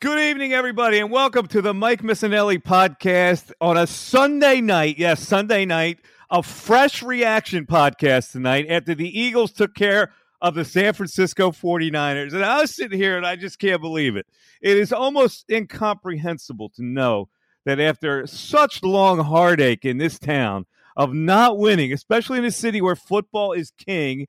Good evening, everybody, and welcome to the Mike Missanelli podcast on a Sunday night. Yes, Sunday night, a fresh reaction podcast tonight after the Eagles took care of the San Francisco 49ers. And I was sitting here and I just can't believe it. It is almost incomprehensible to know that after such long heartache in this town of not winning, especially in a city where football is king,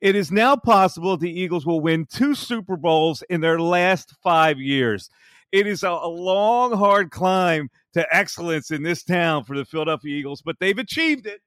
it is now possible the Eagles will win two Super Bowls in their last five years. It is a, long, hard climb to excellence in this town for the Philadelphia Eagles, but they've achieved it.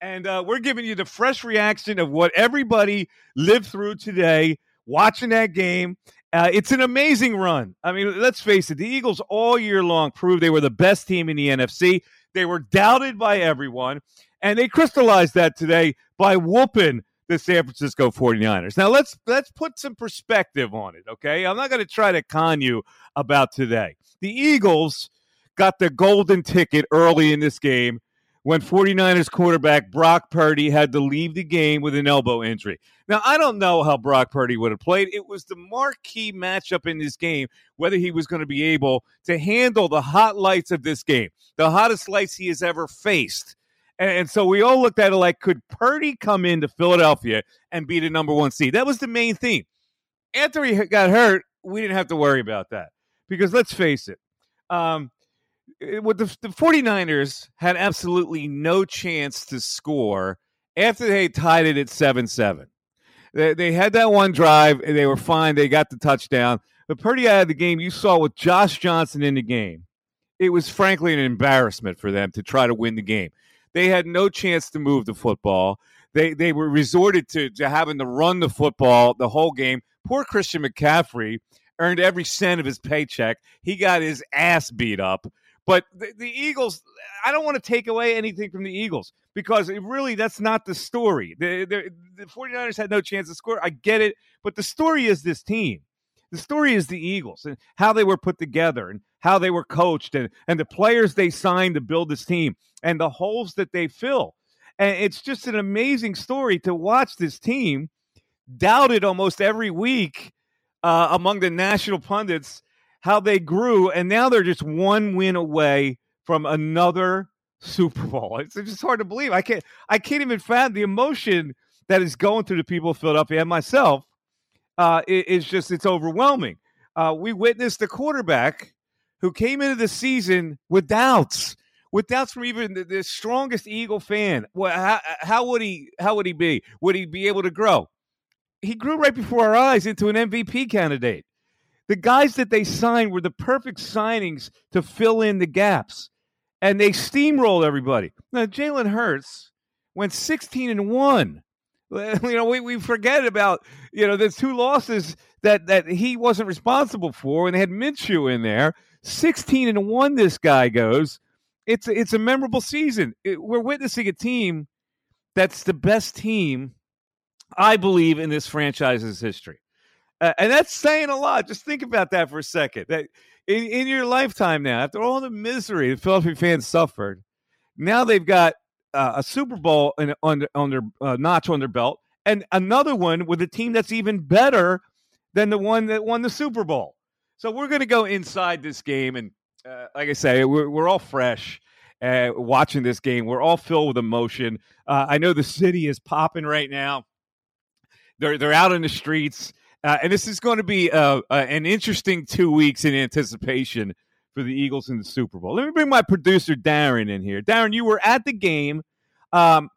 And uh, we're giving you the fresh reaction of what everybody lived through today watching that game. Uh, it's an amazing run. I mean, let's face it, the Eagles all year long proved they were the best team in the NFC. They were doubted by everyone, and they crystallized that today by whooping the San Francisco 49ers. Now let's let's put some perspective on it, okay? I'm not going to try to con you about today. The Eagles got the golden ticket early in this game when 49ers quarterback Brock Purdy had to leave the game with an elbow injury. Now, I don't know how Brock Purdy would have played. It was the marquee matchup in this game, whether he was going to be able to handle the hot lights of this game, the hottest lights he has ever faced. And, and, so we all looked at it like, could Purdy come into Philadelphia and be the number one seed? That was the main theme. After he got hurt, we didn't have to worry about that because let's face it, um, with the, the 49ers had absolutely no chance to score after they tied it at 7 7. They, they had that one drive and they were fine. They got the touchdown. But Purdy out of the game, you saw with Josh Johnson in the game, it was frankly an embarrassment for them to try to win the game. They had no chance to move the football. They they were resorted to, to having to run the football the whole game. Poor Christian McCaffrey earned every cent of his paycheck. He got his ass beat up. But the, the Eagles, I don't want to take away anything from the Eagles because really that's not the story. The, the, the 49ers had no chance to score. I get it. But the story is this team. The story is the Eagles and how they were put together and how they were coached and, and the players they signed to build this team and the holes that they fill. And it's just an amazing story to watch this team doubted almost every week uh, among the national pundits how they grew. And now they're just one win away from another Super Bowl. It's just hard to believe. I can't I can't even fathom the emotion that is going through the people of Philadelphia and myself. Uh, it, it's just it's overwhelming. Uh, we witnessed the quarterback who came into the season with doubts, with doubts from even the, the strongest Eagle fan. Well, how, how would he? How would he be? Would he be able to grow? He grew right before our eyes into an MVP candidate. The guys that they signed were the perfect signings to fill in the gaps, and they steamrolled everybody. Now, Jalen Hurts went 16 and one. You know, we, we forget about you know the two losses that that he wasn't responsible for, and they had Minshew in there. 16 and 1 this guy goes. It's it's a memorable season. It, we're witnessing a team that's the best team I believe in this franchise's history. Uh, and that's saying a lot. Just think about that for a second. That in, in your lifetime now, after all the misery the Philadelphia fans suffered, now they've got uh, a Super Bowl in, on their uh, notch on their belt, and another one with a team that's even better than the one that won the Super Bowl. So we're going to go inside this game, and uh, like I say, we're, we're all fresh. Uh, watching this game, we're all filled with emotion. Uh, I know the city is popping right now. They're they're out in the streets, uh, and this is going to be uh, an interesting two weeks in anticipation for the Eagles in the Super Bowl. Let me bring my producer Darren in here. Darren, you were at the game. Um,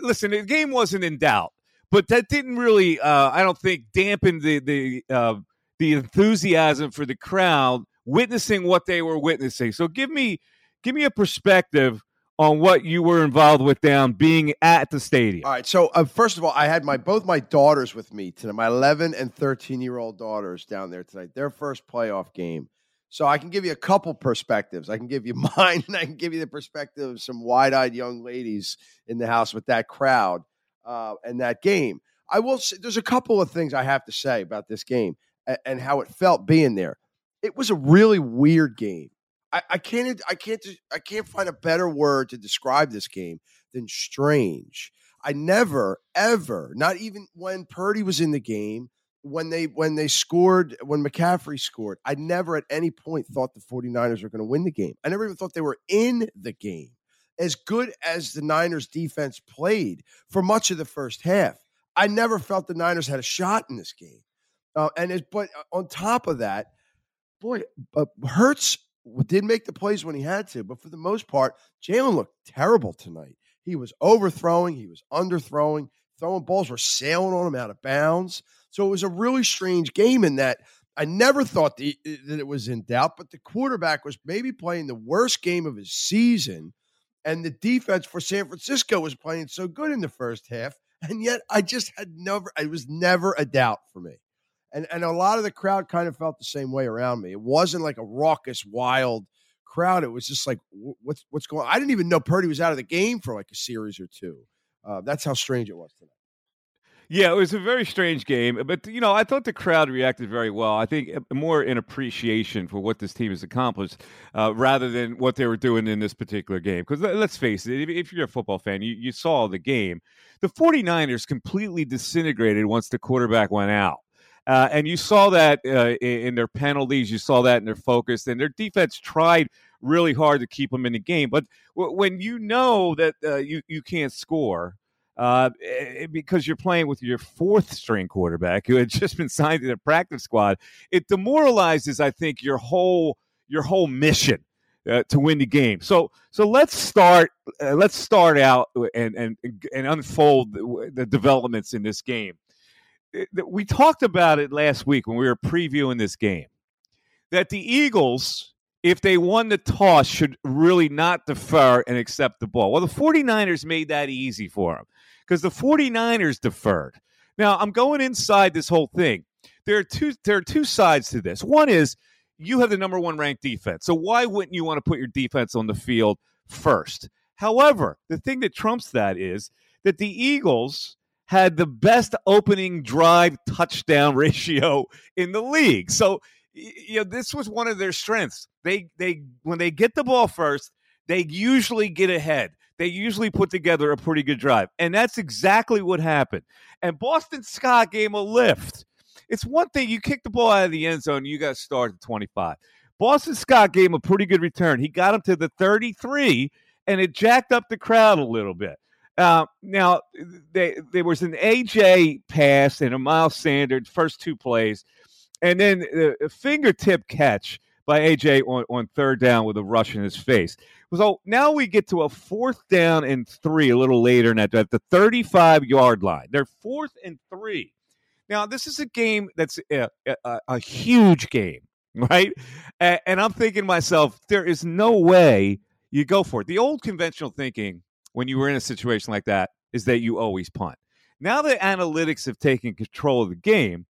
listen, the game wasn't in doubt, but that didn't really, uh, I don't think, dampen the the uh, the enthusiasm for the crowd witnessing what they were witnessing. So give me give me a perspective on what you were involved with down being at the stadium. All right. So uh, first of all, I had my both my daughters with me tonight. My 11 and 13 year old daughters down there tonight. Their first playoff game. So I can give you a couple perspectives. I can give you mine, and I can give you the perspective of some wide eyed young ladies in the house with that crowd uh, and that game. I will. Say, there's a couple of things I have to say about this game and, how it felt being there. It was a really weird game. I, I can't I can't I can't find a better word to describe this game than strange. I never ever, not even when Purdy was in the game, when they when they scored, when McCaffrey scored, I never at any point thought the 49ers were going to win the game. I never even thought they were in the game. As good as the Niners defense played for much of the first half, I never felt the Niners had a shot in this game. Uh, and it, but uh, on top of that, boy, uh, Hurts did make the plays when he had to, but for the most part, Jalen looked terrible tonight. He was overthrowing, he was underthrowing, throwing balls were sailing on him out of bounds. So it was a really strange game in that I never thought the, that it was in doubt, but the quarterback was maybe playing the worst game of his season, and the defense for San Francisco was playing so good in the first half, and yet I just had never, it was never a doubt for me and and a lot of the crowd kind of felt the same way around me. It wasn't like a raucous, wild crowd. It was just like, what's what's going? on? I didn't even know Purdy was out of the game for like a series or two. Uh, that's how strange it was tonight. Yeah, it was a very strange game, but you know, I thought the crowd reacted very well. I think uh, more in appreciation for what this team has accomplished, uh, rather than what they were doing in this particular game. Because let's face it, if, if, you're a football fan, you, you saw the game. The 49ers completely disintegrated once the quarterback went out. Uh, and you saw that uh, in their penalties. You saw that in their focus. And their defense tried really hard to keep them in the game. But w- when you know that uh, you, you can't score, uh, eh, because you're playing with your fourth string quarterback who had just been signed to the practice squad, it demoralizes, I think, your whole your whole mission. Uh, to win the game. So so let's start uh, let's start out and and and unfold the, the, developments in this game Eh, we talked about it last week when we were previewing this game that the Eagles, if they won the toss, should really not defer and accept the ball. Well, the 49ers made that easy for them because the 49ers deferred. Now, I'm going inside this whole thing. There are two there are two sides to this. One is you have the number 1 ranked defense. So why wouldn't you want to put your defense on the field first? However, the thing that trumps that is that the Eagles had the best opening drive touchdown ratio in the league. So, you know, this was one of their strengths. They they when they get the ball first, they usually get ahead. They usually put together a pretty good drive. And that's exactly what happened. And Boston Scott gave a lift. It's one thing you kick the ball out of the end zone, you got to start at 25. Boston Scott gave him a pretty good return. He got him to the 33, and it jacked up the crowd a little bit. Uh, now, they, there was an AJ pass and a Miles Sanders first two plays, and then a fingertip catch by AJ on, on third down with a rush in his face. So now we get to a fourth down and three a little later in that at the 35 yard line. They're fourth and three. Now, this is a game that's a, a, a huge game, right? And, and I'm thinking to myself, there is no way you go for it. The old conventional thinking when you were in a situation like that is that you always punt. Now that analytics have taken control of the game,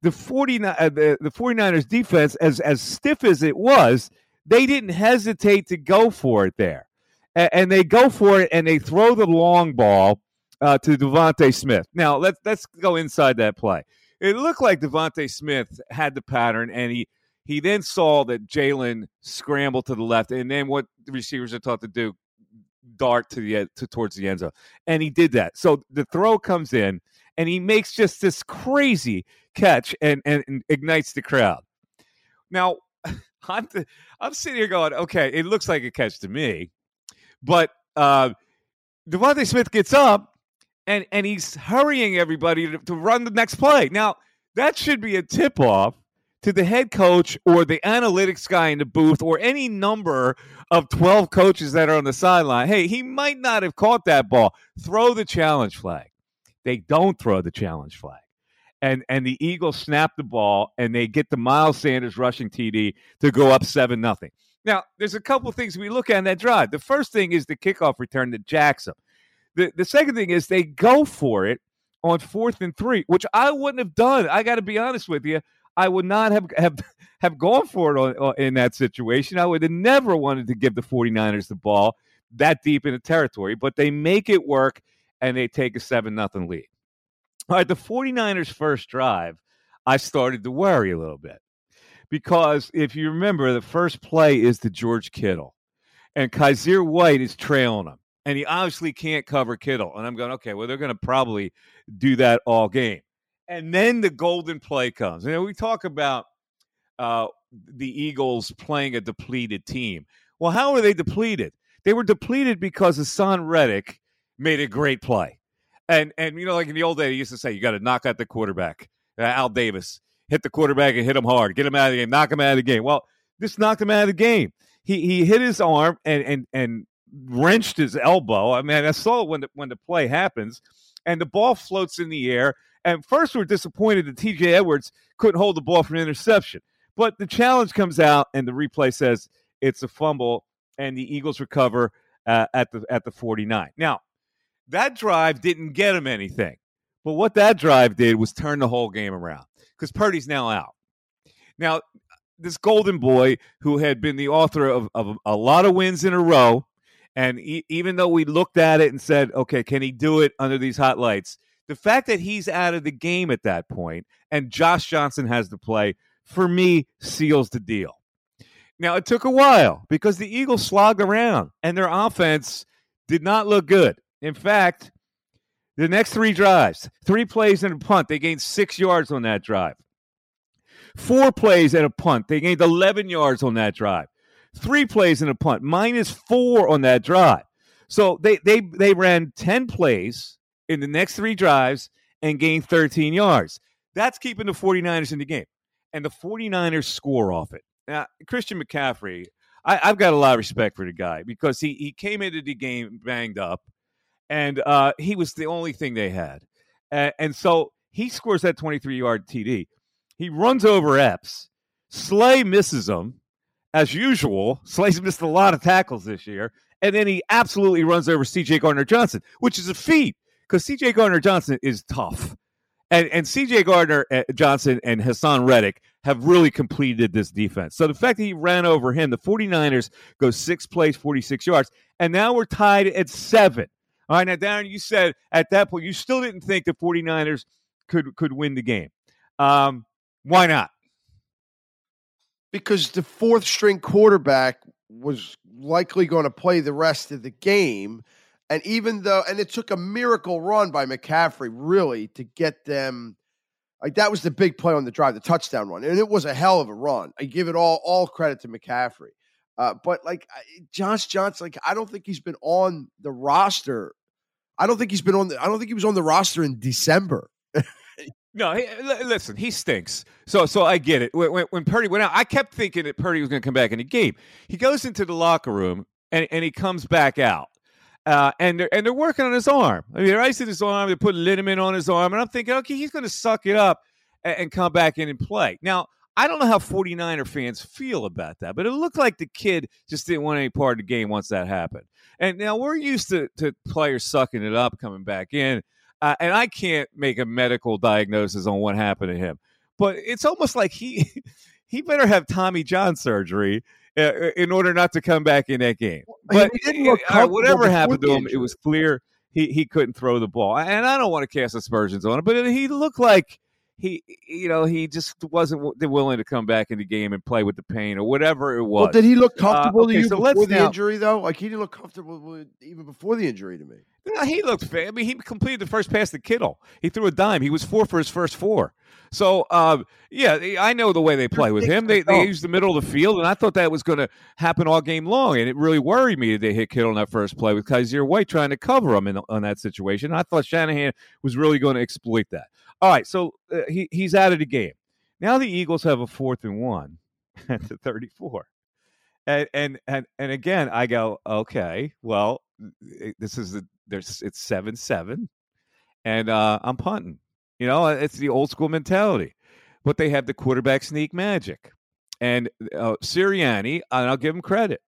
the 49 uh, the, the 49ers defense as as stiff as it was, they didn't hesitate to go for it there. A- and they go for it and they throw the long ball uh, to DeVonta Smith. Now, let's let's go inside that play. It looked like DeVonta Smith had the pattern and he he then saw that Jalen scrambled to the left, and then what the receivers are taught to do dart to the to, towards the end zone, and he did that. So the throw comes in, and he makes just this crazy catch and and, and ignites the crowd. Now, I'm th- I'm sitting here going, okay, it looks like a catch to me, but uh, DeVonta Smith gets up and and he's hurrying everybody to, to run the next play. Now that should be a tip off to the head coach or the analytics guy in the booth or any number of 12 coaches that are on the sideline. Hey, he might not have caught that ball. Throw the challenge flag. They don't throw the challenge flag. And and the Eagles snap the ball and they get the Miles Sanders rushing TD to go up 7 nothing. Now, there's a couple things we look at in that drive. The first thing is the kickoff return to Jackson. The the second thing is they go for it on fourth and three, which I wouldn't have done. I got to be honest with you. I would not have have, have gone for it on, on, in that situation. I would have never wanted to give the 49ers the ball that deep in the territory, but they make it work and they take a 7 nothing lead. All right, the 49ers' first drive, I started to worry a little bit because if you remember, the first play is to George Kittle, and Kyzir White is trailing him and he obviously can't cover Kittle. And I'm going, okay, well, they're going to probably do that all game. And then the golden play comes. And we talk about uh, the Eagles playing a depleted team. Well, how are they depleted? They were depleted because Haason Reddick made a great play. And, and you know, like in the old days, he used to say, you got to knock out the quarterback. Uh, Al Davis, hit the quarterback and hit him hard, get him out of the game, knock him out of the game. Well, this knocked him out of the game. He, he hit his arm and, and, and wrenched his elbow. I mean, I saw it when the, when the play happens, and the ball floats in the air. And first, we're disappointed that T.J. Edwards couldn't hold the ball for an interception. But the challenge comes out, and the replay says it's a fumble, and the Eagles recover uh, at the at the 49. Now, that drive didn't get him anything, but what that drive did was turn the whole game around because Purdy's now out. Now, this golden boy who had been the author of, of a lot of wins in a row and even though we looked at it and said, okay, can he do it under these hot lights? The fact that he's out of the game at that point and Josh Johnson has to play, for me, seals the deal. Now, it took a while because the Eagles slogged around and their offense did not look good. In fact, the next three drives, three plays and a punt, they gained six yards on that drive. Four plays and a punt, they gained 11 yards on that drive three plays in a punt, minus four on that drive. So they they they ran 10 plays in the next three drives and gain 13 yards. That's keeping the 49ers in the game. And the 49ers score off it. Now, Christian McCaffrey, I, have got a lot of respect for the guy because he, he came into the game banged up and uh, he was the only thing they had. And, and so he scores that 23 yard TD. He runs over Epps. Slay misses him as usual, Slay's missed a lot of tackles this year. And then he absolutely runs over CJ Gardner Johnson, which is a feat because CJ Gardner Johnson is tough. And, and CJ Gardner uh, Johnson and Haason Reddick have really completed this defense. So the fact that he ran over him, the 49ers go six plays, 46 yards, and now we're tied at seven. All right, now, Darren, you said at that point you still didn't think the 49ers could could win the game. Um, why not? because the fourth string quarterback was likely going to play the rest of the game. And even though, and it took a miracle run by McCaffrey, really, to get them. Like that was the big play on the drive, the touchdown run, and it was a hell of a run. I give it all all credit to McCaffrey. Uh, but like Josh Johnson, like I don't think he's been on the roster. I don't think he's been on. The, I don't think he was on the roster in December. No, he, listen, he stinks. So, so I get it. When, when Purdy went out, I kept thinking that Purdy was going to come back in the game. He goes into the locker room and, and he comes back out. Uh, and they're and they're working on his arm. I mean, they're icing his arm. They put liniment on his arm, and I'm thinking, okay, he's going to suck it up and, and, come back in and play. Now, I don't know how 49er fans feel about that, but it looked like the kid just didn't want any part of the game once that happened. And now we're used to, to players sucking it up, coming back in. Uh, and I can't make a medical diagnosis on what happened to him, but it's almost like he he better have Tommy John surgery uh, uh in order not to come back in that game. But uh, whatever happened to him, it was clear he, he couldn't throw the ball. And I don't want to cast aspersions on him, but he looked like he, you know, he just wasn't willing to come back in the game and play with the pain or whatever it was. Well, did he look comfortable Uh, okay, to you so before the now- injury, though? Like he didn't look comfortable even before the injury to me. No, he looked fair. I mean, he completed the first pass to Kittle. He threw a dime. He was four for his first four. So, um, yeah, I know the way they play with him. They, they use the middle of the field, and I thought that was going to happen all game long. And it really worried me that they hit Kittle on that first play with Kyzir White trying to cover him in on that situation. I thought Shanahan was really going to exploit that. All right, so uh, he, he's out of the game. Now the Eagles have a fourth and one at the 34. And, and and and again, I go, okay, well, this is the there's it's seven seven, and uh, I'm punting. You know, it's the old school mentality, but they have the quarterback sneak magic, and uh, Sirianni, and I'll give him credit,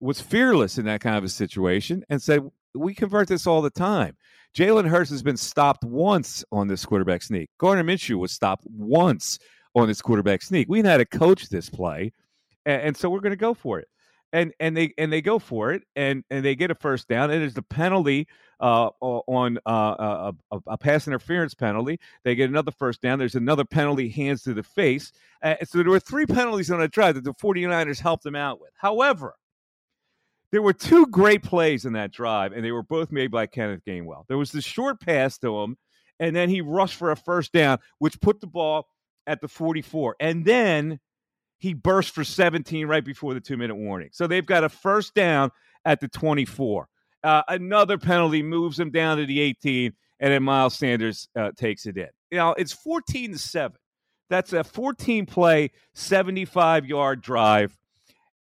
was fearless in that kind of a situation and said, "We convert this all the time." Jalen Hurts has been stopped once on this quarterback sneak. Gardner Minshew was stopped once on this quarterback sneak. We know how to coach this play, and, and so we're going to go for it. And and they and they go for it, and and they get a first down. And there's the penalty uh, on uh, a, a, a pass interference penalty. They get another first down. There's another penalty, hands to the face. Uh, so there were three penalties on a drive that the 49ers helped them out with. However, there were two great plays in that drive, and they were both made by Kenneth Gainwell. There was the short pass to him, and then he rushed for a first down, which put the ball at the 44. And then he burst for 17 right before the two minute warning. So they've got a first down at the 24. Uh, another penalty moves them down to the 18, and then Miles Sanders uh, takes it in. Know, it's 14 to 7. That's a 14 play, 75 yard drive.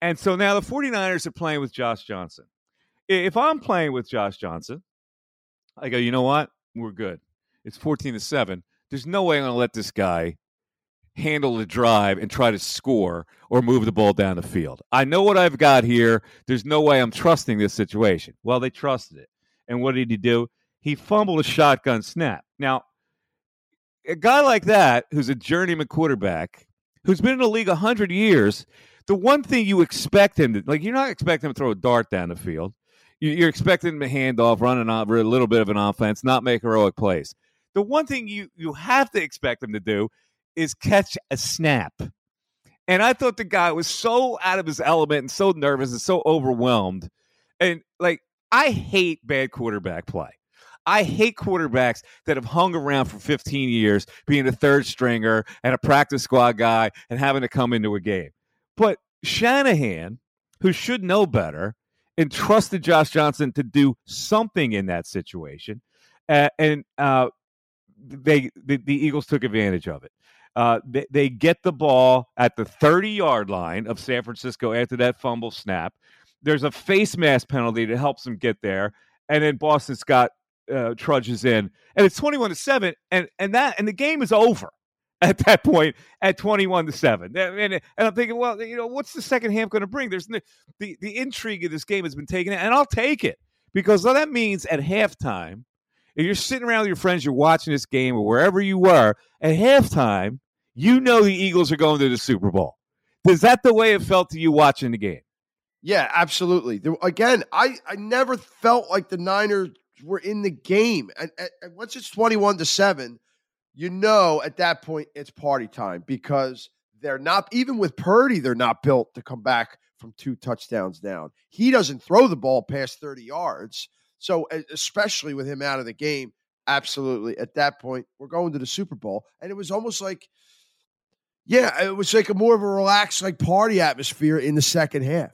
And so now the 49ers are playing with Josh Johnson. If I'm playing with Josh Johnson, I go, you know what? We're good. It's 14 to 7. There's no way I'm going to let this guy handle the drive and try to score or move the ball down the field. I know what I've got here. There's no way I'm trusting this situation. Well, they trusted it. And what did he do? He fumbled a shotgun snap. Now, a guy like that, who's a journeyman quarterback, who's been in the league 100 years, the one thing you expect him to, like, you're not expecting him to throw a dart down the field. You- You're expecting him to hand off, run an, a little bit of an offense, not make heroic plays. The one thing you, you have to expect him to do is catch a snap. And I thought the guy was so out of his element and so nervous and so overwhelmed. And like, I hate bad quarterback play. I hate quarterbacks that have hung around for 15 years being a third stringer and a practice squad guy and having to come into a game. But Shanahan, who should know better, entrusted Josh Johnson to do something in that situation. Uh, and uh, they the, the Eagles took advantage of it. Uh, they, they get the ball at the 30 yard line of San Francisco after that fumble snap. There's a face mask penalty that helps them get there, and then Boston Scott uh, trudges in, and it's 21 to seven, and and that and the game is over at that point at 21 to 7 and, and i'm thinking well you know what's the second half going to bring there's n- the the intrigue of this game has been taken and i'll take it because well, that means at halftime if you're sitting around with your friends you're watching this game or wherever you were at halftime you know the eagles are going to the super bowl is that the way it felt to you watching the game Yeah, absolutely. There, again, I, I never felt like the Niners were in the game. And, and, once it's 21 to 7, you know at that point it's party time because they're not, even with Purdy, they're not built to come back from two touchdowns down. He doesn't throw the ball past 30 yards. So, especially with him out of the game, absolutely. At that point, we're going to the Super Bowl. And it was almost like, yeah, it was like a more of a relaxed, like party atmosphere in the second half.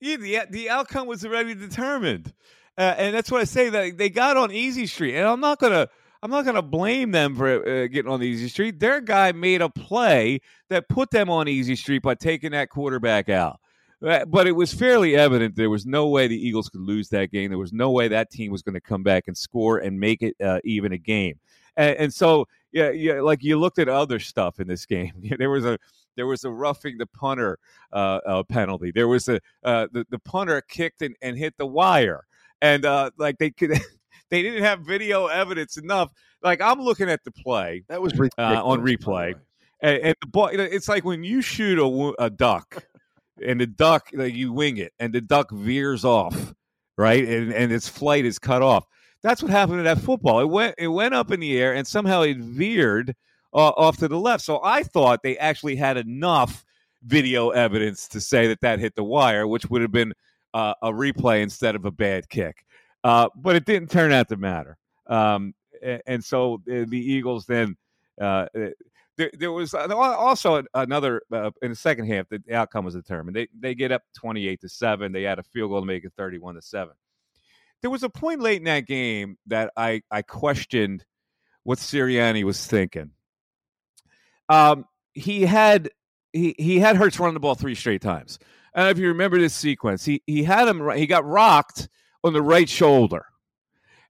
Yeah, the the outcome was already determined, uh, and that's what I say that they got on easy street, and I'm not gonna I'm not gonna blame them for uh, getting on the easy street. Their guy made a play that put them on easy street by taking that quarterback out. Uh, But it was fairly evident there was no way the Eagles could lose that game. There was no way that team was going to come back and score and make it uh, even a game. And, and so, yeah, yeah, like you looked at other stuff in this game. there was a there was a roughing the punter uh, uh, penalty. There was a uh, the the punter kicked and, and hit the wire, and uh, like they could. They didn't have video evidence enough. Like I'm looking at the play That was uh, on replay, and, and the ball. It's like when you shoot a, a duck, and the duck like you wing it, and the duck veers off, right, and and its flight is cut off. That's what happened to that football. It went it went up in the air and somehow it veered uh, off to the left. So I thought they actually had enough video evidence to say that that hit the wire, which would have been uh, a replay instead of a bad kick. Uh, but it didn't turn out to matter. Um, and, and, so uh, the Eagles then. Uh, uh, there, there, was also another uh, in the second half. The outcome was determined. They they get up twenty eight to seven. They had a field goal to make it thirty one to seven. There was a point late in that game that I I questioned what Sirianni was thinking. Um, he had he he had Hurts run the ball three straight times. And if you remember this sequence, he he had him he got rocked on the right shoulder.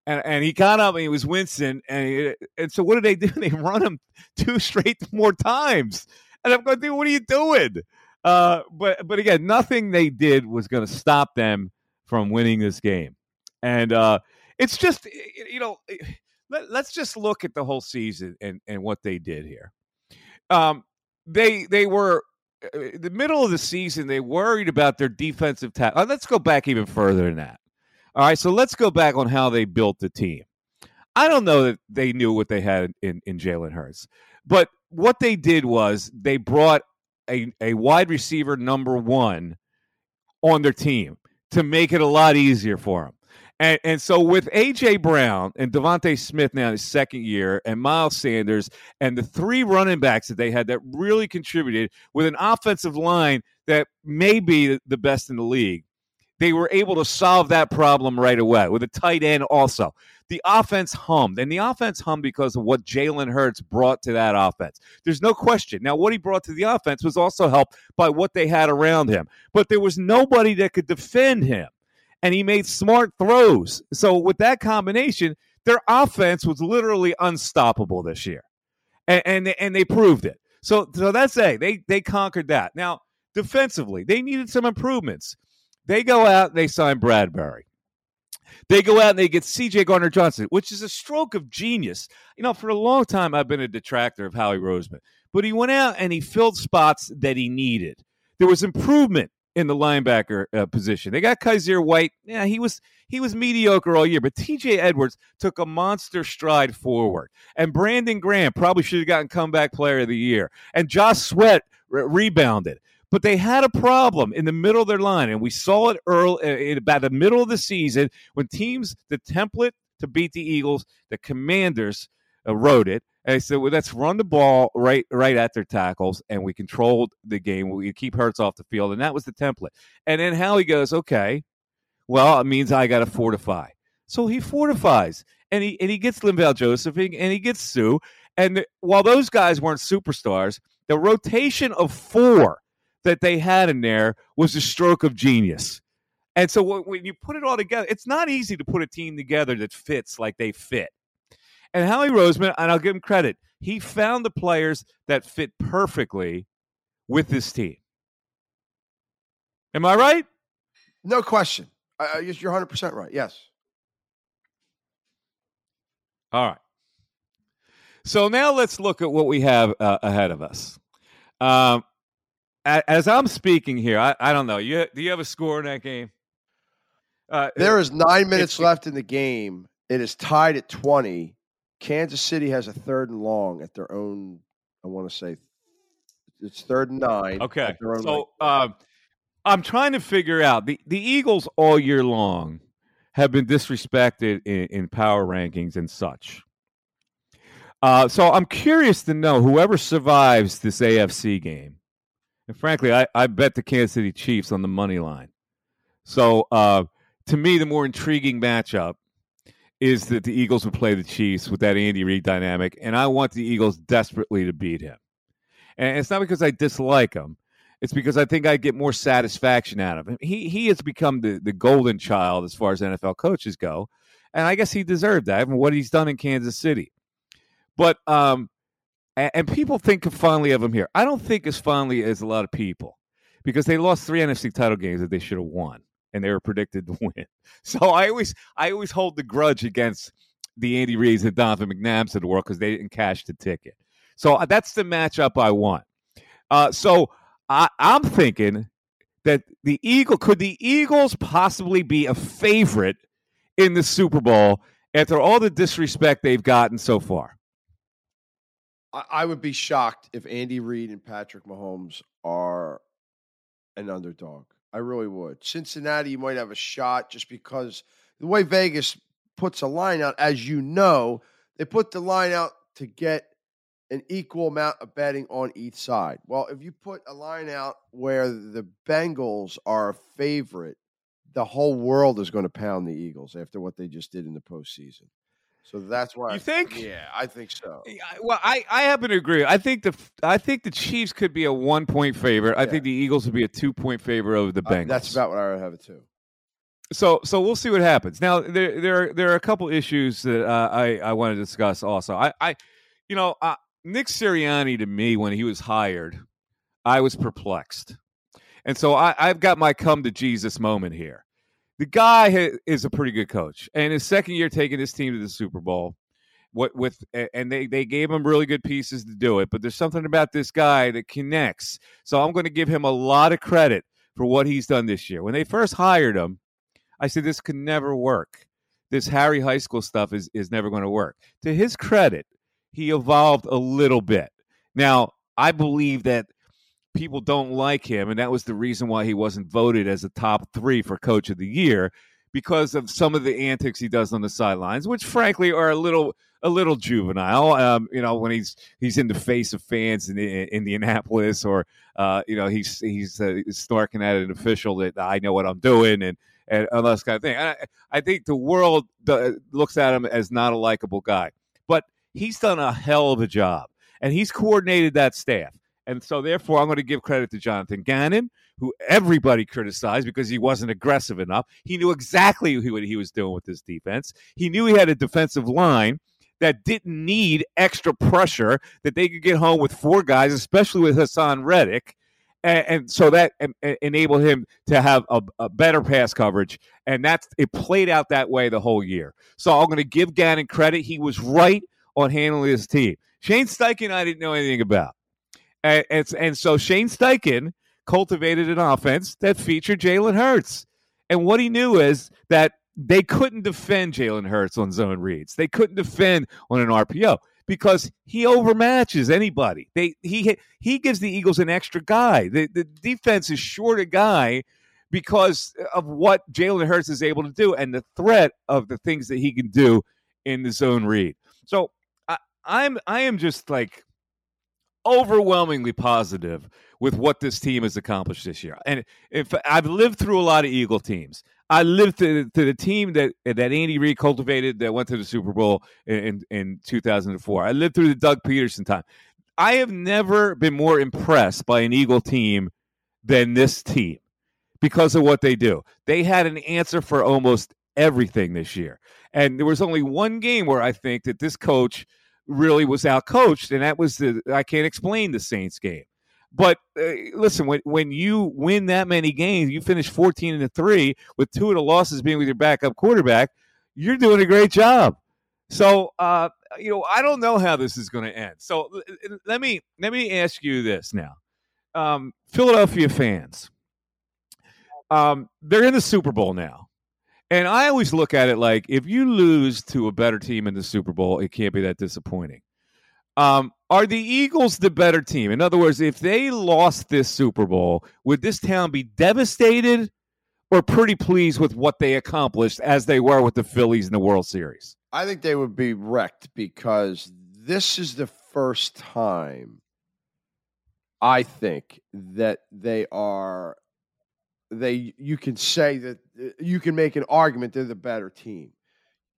And, and he got up and he was wincing. And, he, and so what did they do? They run him two straight more times. And I'm going, dude, what are you doing? Uh, but but again, nothing they did was going to stop them from winning this game. And uh, it's just you know, let, us just look at the whole season and and what they did here. Um, they they were uh, the middle of the season. They worried about their defensive tackle. Uh, let's go back even further than that. All right, so let's go back on how they built the team. I don't know that they knew what they had in in Jalen Hurts, but what they did was they brought a a wide receiver number one on their team to make it a lot easier for them. And, and so with AJ Brown and DeVonta Smith now in his second year, and Miles Sanders, and the three running backs that they had that really contributed with an offensive line that may be the best in the league, they were able to solve that problem right away with a tight end also. The offense hummed, and the offense hummed because of what Jalen Hurts brought to that offense. There's no question. Now, what he brought to the offense was also helped by what they had around him, but there was nobody that could defend him and he made smart throws. So with that combination, their offense was literally unstoppable this year, and and they, and they proved it. So so that's a they they conquered that. Now defensively, they needed some improvements. They go out and they sign Bradberry. They go out and they get CJ Gardner Johnson, which is a stroke of genius. You know, for a long time, I've been a detractor of Howie Roseman, but he went out and he filled spots that he needed. There was improvement in the linebacker uh, position. They got Kyzir White. Yeah, he was he was mediocre all year, but TJ Edwards took a monster stride forward. And Brandon Graham probably should have gotten comeback player of the year. And Josh Sweat re- rebounded. But they had a problem in the middle of their line, and we saw it early uh, in about the middle of the season when teams the template to beat the Eagles, the Commanders uh, wrote it and I said, well, let's run the ball right right at their tackles, and we controlled the game. We keep Hurts off the field, and that was the template. And then Howie goes, okay, well, it means I got to fortify. So he fortifies, and he and he gets Linval Joseph, and he gets Suh. And while those guys weren't superstars, the rotation of four that they had in there was a stroke of genius. And so when you put it all together, it's not easy to put a team together that fits like they fit. And Howie Roseman, and I'll give him credit, he found the players that fit perfectly with this team. Am I right? No question. I, you're 100% right. Yes. All right. So now let's look at what we have uh, ahead of us. Um, as I'm speaking here, I, I don't know. You, do you have a score in that game? Uh, there is nine minutes left in the game. It is tied at 20. Kansas City has a third and long at their own. I want to say it's third and nine. Okay, so uh, I'm trying to figure out the the Eagles all year long have been disrespected in, in power rankings and such. Uh, so I'm curious to know whoever survives this AFC game. And frankly, I, I bet the Kansas City Chiefs on the money line. So uh, to me, the more intriguing matchup is that the Eagles would play the Chiefs with that Andy Reid dynamic, and I want the Eagles desperately to beat him. And it's not because I dislike him; it's because I think I get more satisfaction out of him. He he has become the the golden child as far as NFL coaches go, and I guess he deserved that. what he's done in Kansas City, but um, and, and people think fondly of him here. I don't think as fondly as a lot of people because they lost three NFC title games that they should have won and they were predicted to win. So I always I always hold the grudge against the Andy Reids and Donovan McNabbs of the world because they didn't cash the ticket. So uh, that's the matchup I want. Uh, so I, I'm thinking that the Eagle could the Eagles possibly be a favorite in the Super Bowl after all the disrespect they've gotten so far? I would be shocked if Andy Reid and Patrick Mahomes are an underdog. I really would. Cincinnati, you might have a shot just because the way Vegas puts a line out, as you know, they put the line out to get an equal amount of betting on each side. Well, if you put a line out where the Bengals are a favorite, the whole world is going to pound the Eagles after what they just did in the postseason. So that's why you I, think? Yeah, I think so. Well, I, I happen to agree. I think the I think the Chiefs could be a one point favorite. I think the Eagles would be a two point favorite over the Uh, Bengals. that's about what I would have it too. so so we'll see what happens. Now there there are, there are a couple issues that uh, I I want to discuss also. I I you know uh, Nick Sirianni to me when he was hired, I was perplexed, and so I I've got my come to Jesus moment here. The guy ha- is a pretty good coach, and his second year taking his team to the Super Bowl. What with and they they gave him really good pieces to do it, but there's something about this guy that connects. So I'm going to give him a lot of credit for what he's done this year. When they first hired him, I said this could never work. This Harry High School stuff is is never going to work. To his credit, he evolved a little bit. Now, I believe that people don't like him, and that was the reason why he wasn't voted as a top three for Coach of the Year because of some of the antics he does on the sidelines, which frankly are a little a little juvenile. Um, you know, when he's he's in the face of fans in, in Indianapolis, or uh, you know he's he's uh, snarking at an official that I know what I'm doing, and and all this kind of thing. I, I think the world uh, looks at him as not a likable guy, but he's done a hell of a job, and he's coordinated that staff. And so, therefore, I'm going to give credit to Jonathan Gannon, who everybody criticized because he wasn't aggressive enough. He knew exactly what he was doing with this defense. He knew he had a defensive line that didn't need extra pressure, that they could get home with four guys, especially with Haason Reddick. And, and so that en- en- enabled him to have a, a better pass coverage. And that's it played out that way the whole year. So I'm going to give Gannon credit. He was right on handling his team. Shane Steichen, I didn't know anything about. And, and, and so Shane Steichen cultivated an offense that featured Jalen Hurts. And what he knew is that they couldn't defend Jalen Hurts on zone reads. They couldn't defend on an RPO because he overmatches anybody. They he he gives the Eagles an extra guy. The the defense is short a guy because of what Jalen Hurts is able to do and the threat of the things that he can do in the zone read. So I, I'm I am just like overwhelmingly positive with what this team has accomplished this year. And if I've lived through a lot of Eagle teams, I lived to, to the team that that Andy Reid cultivated that went to the Super Bowl in, in 2004. I lived through the Doug Pederson time. I have never been more impressed by an Eagle team than this team because of what they do. They had an answer for almost everything this year. And there was only one game where I think that this coach really was outcoached, and that was the I can't explain the Saints game. But uh, listen, when when you win that many games, you finish fourteen and three with two of the losses being with your backup quarterback. You're doing a great job. So uh, you know, I don't know how this is going to end. So l- let me let me ask you this now, um, Philadelphia fans. Um, they're in the Super Bowl now. And I always look at it like if you lose to a better team in the Super Bowl, it can't be that disappointing. Um, are the Eagles the better team? In other words, if they lost this Super Bowl, would this town be devastated or pretty pleased with what they accomplished as they were with the Phillies in the World Series? I think they would be wrecked because this is the first time I think that they are they you can say that uh, you can make an argument they're the better team.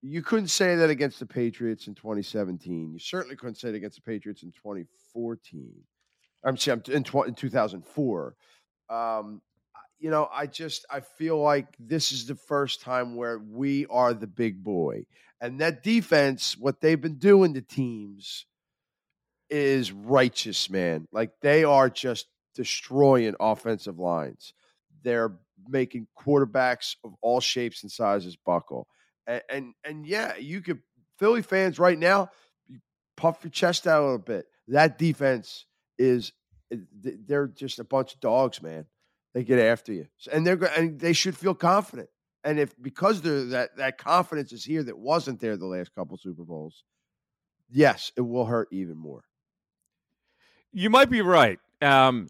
You couldn't say that against the Patriots in 2017. You certainly couldn't say it against the Patriots in 2014. I'm sorry, in, tw- in 2004. Um, you know, I just I feel like this is the first time where we are the big boy, and that defense, what they've been doing to teams, is righteous, man. Like they are just destroying offensive lines. They're making quarterbacks of all shapes and sizes buckle. And and, and yeah, you could Philly fans right now, you puff your chest out a little bit. That defense is they're just a bunch of dogs, man. They get after you, and they're and they should feel confident. And if because there that that confidence is here that wasn't there the last couple Super Bowls, yes, it will hurt even more. You might be right. Um,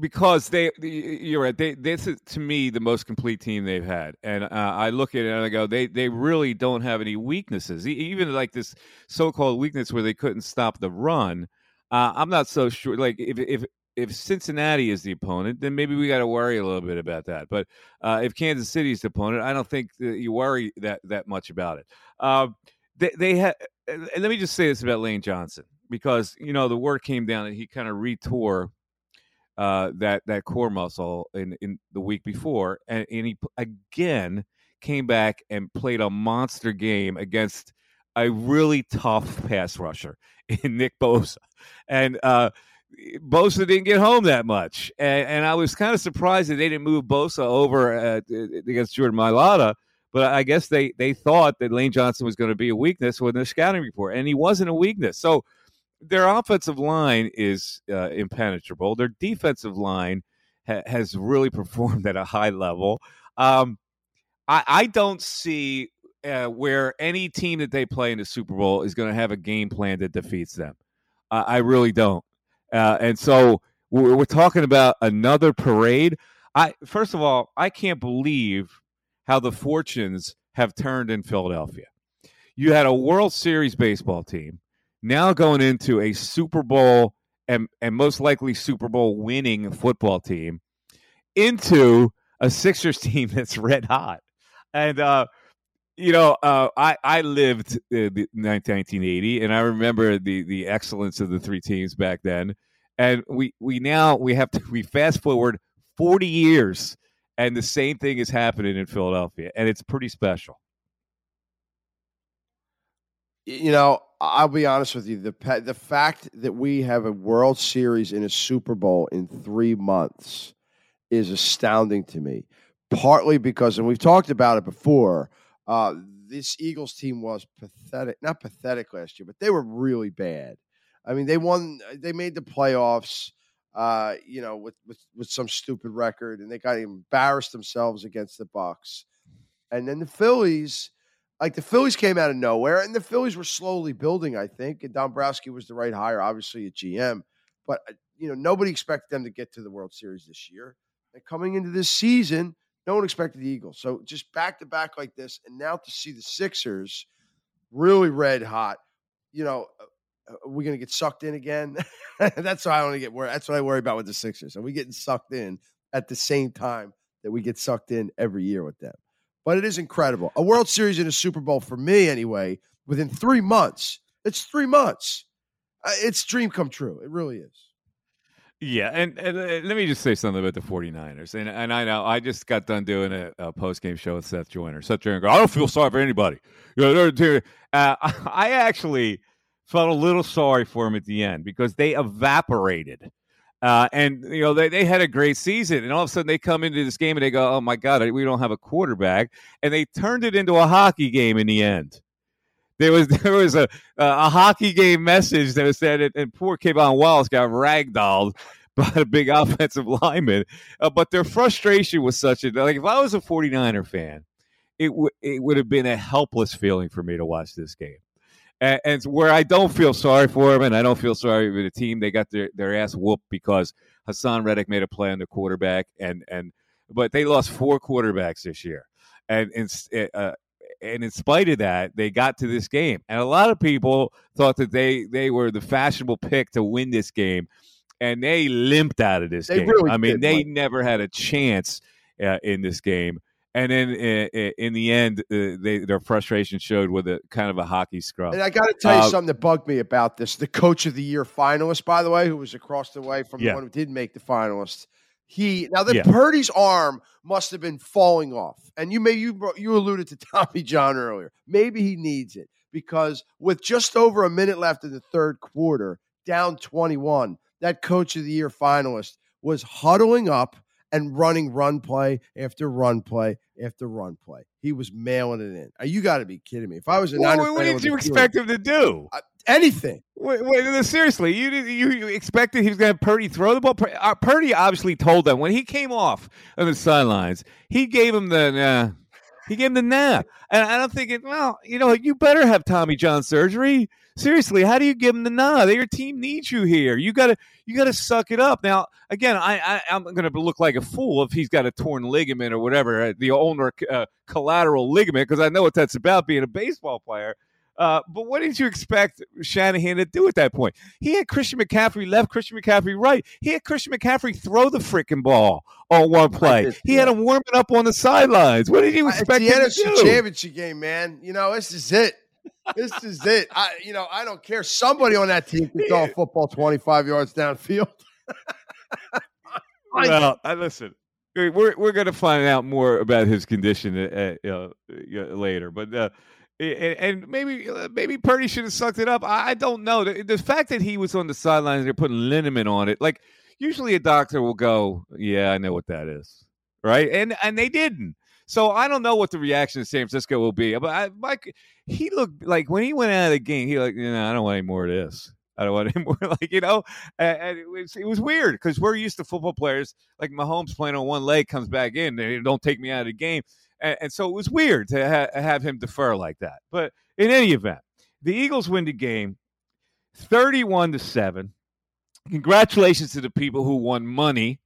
because they, you're right. They, this is to me the most complete team they've had, and uh, I look at it and I go, they, they really don't have any weaknesses. Even like this so-called weakness where they couldn't stop the run. Uh, I'm not so sure. Like if if if Cincinnati is the opponent, then maybe we got to worry a little bit about that. But uh, if Kansas City is the opponent, I don't think you worry that that much about it. Uh, they, they had. let me just say this about Lane Johnson because you know the word came down that he kind of retore uh, that that core muscle in in the week before, and, and he again came back and played a monster game against a really tough pass rusher in Nick Bosa, and uh, Bosa didn't get home that much, and, and I was kind of surprised that they didn't move Bosa over uh, against Jordan Mailata. But I guess they they thought that Lane Johnson was going to be a weakness with their scouting report, and he wasn't a weakness. So their offensive line is uh, impenetrable. Their defensive line ha- has really performed at a high level. Um, I, I, don't see uh, where any team that they play in the Super Bowl is going to have a game plan that defeats them. I, I really don't. Uh, and so we're, we're talking about another parade. I first of all, I can't believe how the fortunes have turned in Philadelphia. You had a World Series baseball team now going into a Super Bowl and, and most likely Super Bowl winning football team into a Sixers team that's red hot. And, uh, you know, uh, I I lived in 1980, and I remember the the excellence of the three teams back then. And we we now we have to we fast forward 40 years, and the same thing is happening in Philadelphia, and it's pretty special. You know, I'll be honest with you. The the fact that we have a World Series and a Super Bowl in three months is astounding to me. Partly because, and we've talked about it before, uh, this Eagles team was pathetic. Not pathetic last year, but they were really bad. I mean, they won. They made the playoffs. Uh, you know, with with with some stupid record, and they got embarrassed themselves against the Bucs. And then the Phillies like the Phillies came out of nowhere, and the Phillies were slowly building. I think, and Dombrowski was the right hire, obviously at GM, but uh, you know nobody expected them to get to the World Series this year. And coming into this season, no one expected the Eagles. So just back to back like this, and now to see the Sixers really red hot. You know, uh, are we going to get sucked in again? that's why I to get. That's what I worry about with the Sixers. Are we getting sucked in at the same time that we get sucked in every year with them? But it is incredible. A World Series and a Super Bowl for me, anyway, within three months. It's three months. Uh, it's dream come true. It really is. Yeah, and, and uh, let me just say something about the 49ers. And and I know I just got done doing a, a post game show with Seth Joyner. Seth Joyner, I don't feel sorry for anybody. Uh, I actually felt a little sorry for him at the end because they evaporated uh, and you know they, they had a great season, and all of a sudden they come into this game and they go, "Oh my God, we don't have a quarterback," and they turned it into a hockey game in the end. There was there was a a hockey game message that was said, and poor K'Von Wallace got ragdolled by a big offensive lineman. Uh, but their frustration was such a like if I was a 49er fan, it would it would have been a helpless feeling for me to watch this game and, and where I don't feel sorry for him, and I don't feel sorry for the team. They got their, their ass whooped because Haason Reddick made a play on the quarterback, and and but they lost four quarterbacks this year, and and eh, uh, and in spite of that, they got to this game, and a lot of people thought that they they were the fashionable pick to win this game, and they limped out of this they game. Really I mean, they Mike. never had a chance uh, in this game and then in, in the end, uh, they, their frustration showed with a kind of a hockey scrum. And I got to tell you Uh, something that bugged me about this. The coach of the year finalist, by the way, who was across the way from Yeah. the one who didn't make the finalist. He now that Yeah. Purdy's arm must have been falling off, and you may you you alluded to Tommy John earlier. Maybe he needs it because with just over a minute left in the third quarter, down twenty one, that coach of the year finalist was huddling up and running run play after run play after run play. He was mailing it in. Uh, You got to be kidding me. If I was a Well, Niner what did you expect him to do? anything? Wait, wait, no, seriously, you you, you expected he was going to Purdy throw the ball? Pur- uh, Purdy obviously told them when he came off on the sidelines. He gave him the. He gave him the nah. And I'm thinking, well, you know, you better have Tommy John surgery. Seriously, how do you give him the nah? Your team needs you here. You gotta you gotta suck it up. Now, again, I, I am gonna look like a fool if he's got a torn ligament or whatever, uh, the ulnar uh, collateral ligament, because I know what that's about being a baseball player. Uh, but what did you expect Shanahan to do at that point? He had Christian McCaffrey left, Christian McCaffrey right. He had Christian McCaffrey throw the freaking ball on one play. He had him warming up on the sidelines. What did you expect it's the NFC championship game, man. You know, this is it. this is it. I, you know, I don't care. Somebody on that team can throw a football 25 yards downfield. well, I listen. We're we're going to find out more about his condition uh, uh, later, but uh, and maybe uh, maybe Purdy should have sucked it up. I don't know. The, the fact that he was on the sidelines, they're putting liniment on it. Like usually, a doctor will go, "Yeah, I know what that is," right? And and they didn't. So I don't know what the reaction of San Francisco will be. But I, Mike, he looked like when he went out of the game, he like, you know, I don't want any more of this. I don't want any more. Like you know, and it was it was weird because we're used to football players like Mahomes playing on one leg, comes back in, they don't take me out of the game and, and so it was weird to ha- have him defer like that. But in any event, the Eagles win the game 31 to 7. Congratulations to the people who won money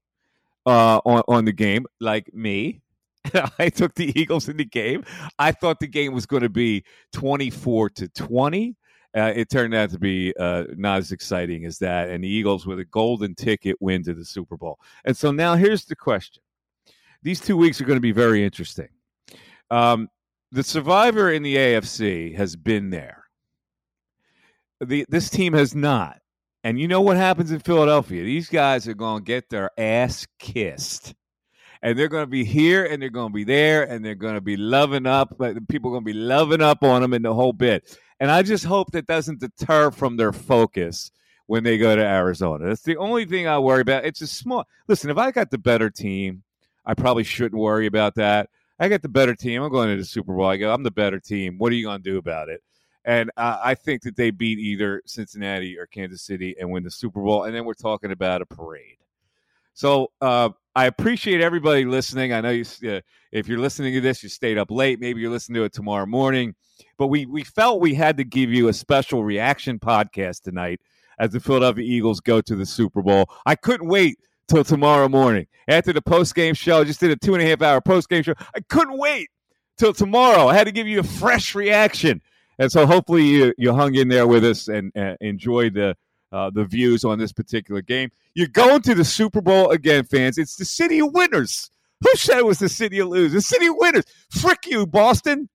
uh, on, on the game, like me. I took the Eagles in the game. I thought the game was going to be 24 to 20. Uh, it turned out to be uh, not as exciting as that. And the Eagles with a golden ticket win to the Super Bowl. And so now here's the question. These two weeks are going to be very interesting. Um, the survivor in the AFC has been there. The, this team has not. And you know what happens in Philadelphia? These guys are going to get their ass kissed. And they're going to be here and they're going to be there and they're going to be loving up. People are going to be loving up on them in the whole bit. And I just hope that doesn't deter from their focus when they go to Arizona. That's the only thing I worry about. It's a small. Listen, if I got the better team, I probably shouldn't worry about that. I got the better team. I'm going to the Super Bowl. I go, I'm the better team. What are you going to do about it? And uh, I think that they beat either Cincinnati or Kansas City and win the Super Bowl. And then we're talking about a parade. So uh, I appreciate everybody listening. I know you, uh, if you're listening to this, you stayed up late. Maybe you're listening to it tomorrow morning. But we we felt we had to give you a special reaction podcast tonight as the Philadelphia Eagles go to the Super Bowl. I couldn't wait till tomorrow morning. After the post game show, I just did a two and a half hour post game show. I couldn't wait till tomorrow. I had to give you a fresh reaction. And so hopefully you, you hung in there with us and uh, enjoyed the uh, the views on this particular game. You're going to the Super Bowl again, fans. It's the city of winners. Who said it was the city of losers? The city of winners. Frick you, Boston.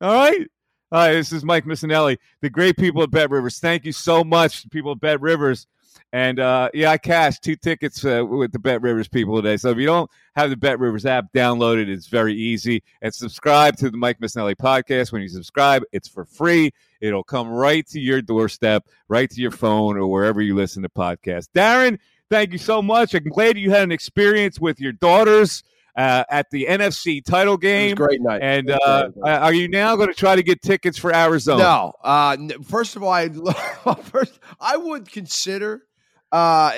All right. Hi, this is Mike Missanelli, the great people at Bet Rivers. Thank you so much, people at Bet Rivers. And uh, yeah, I cashed two tickets uh, with the Bet Rivers people today. So if you don't have the Bet Rivers app, download it. It's very easy. And subscribe to the Mike Missanelli podcast. When you subscribe, it's for free. It'll come right to your doorstep, right to your phone, or wherever you listen to podcasts. Darren, thank you so much. I'm glad you had an experience with your daughters. Uh, at the NFC title game. great night. And uh, are you now going to try to get tickets for Arizona? No. Uh, first of all, I first I would consider uh,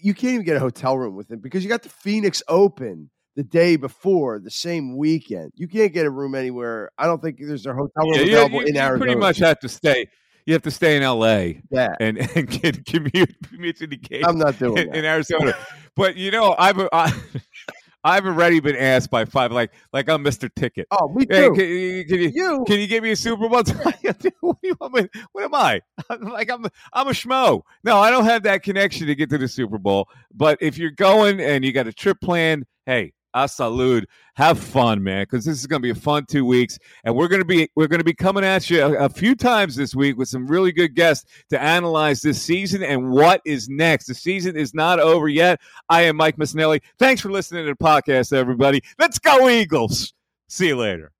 you can't even get a hotel room with him because you got the Phoenix Open the day before, the same weekend. You can't get a room anywhere. I don't think there's a hotel room yeah, available you, in Arizona. You pretty much have to stay. You have to stay in L.A. Yeah. and and get, commute commute to the game. I'm not doing in, in Arizona, but you know I've. I, I've already been asked by five, like like I'm Mr. Ticket. Oh, me too. Hey, can, can, you, you, can you give me a Super Bowl? what, you what am I? I'm like I'm I'm a schmo. No, I don't have that connection to get to the Super Bowl. But if you're going and you got a trip planned, hey, a salute. Have fun, man, because this is going to be a fun two weeks, and we're going to be we're going to be coming at you a, a, few times this week with some really good guests to analyze this season and what is next. The season is not over yet. I am Mike Missanelli. Thanks for listening to the podcast, everybody. Let's go Eagles. See you later.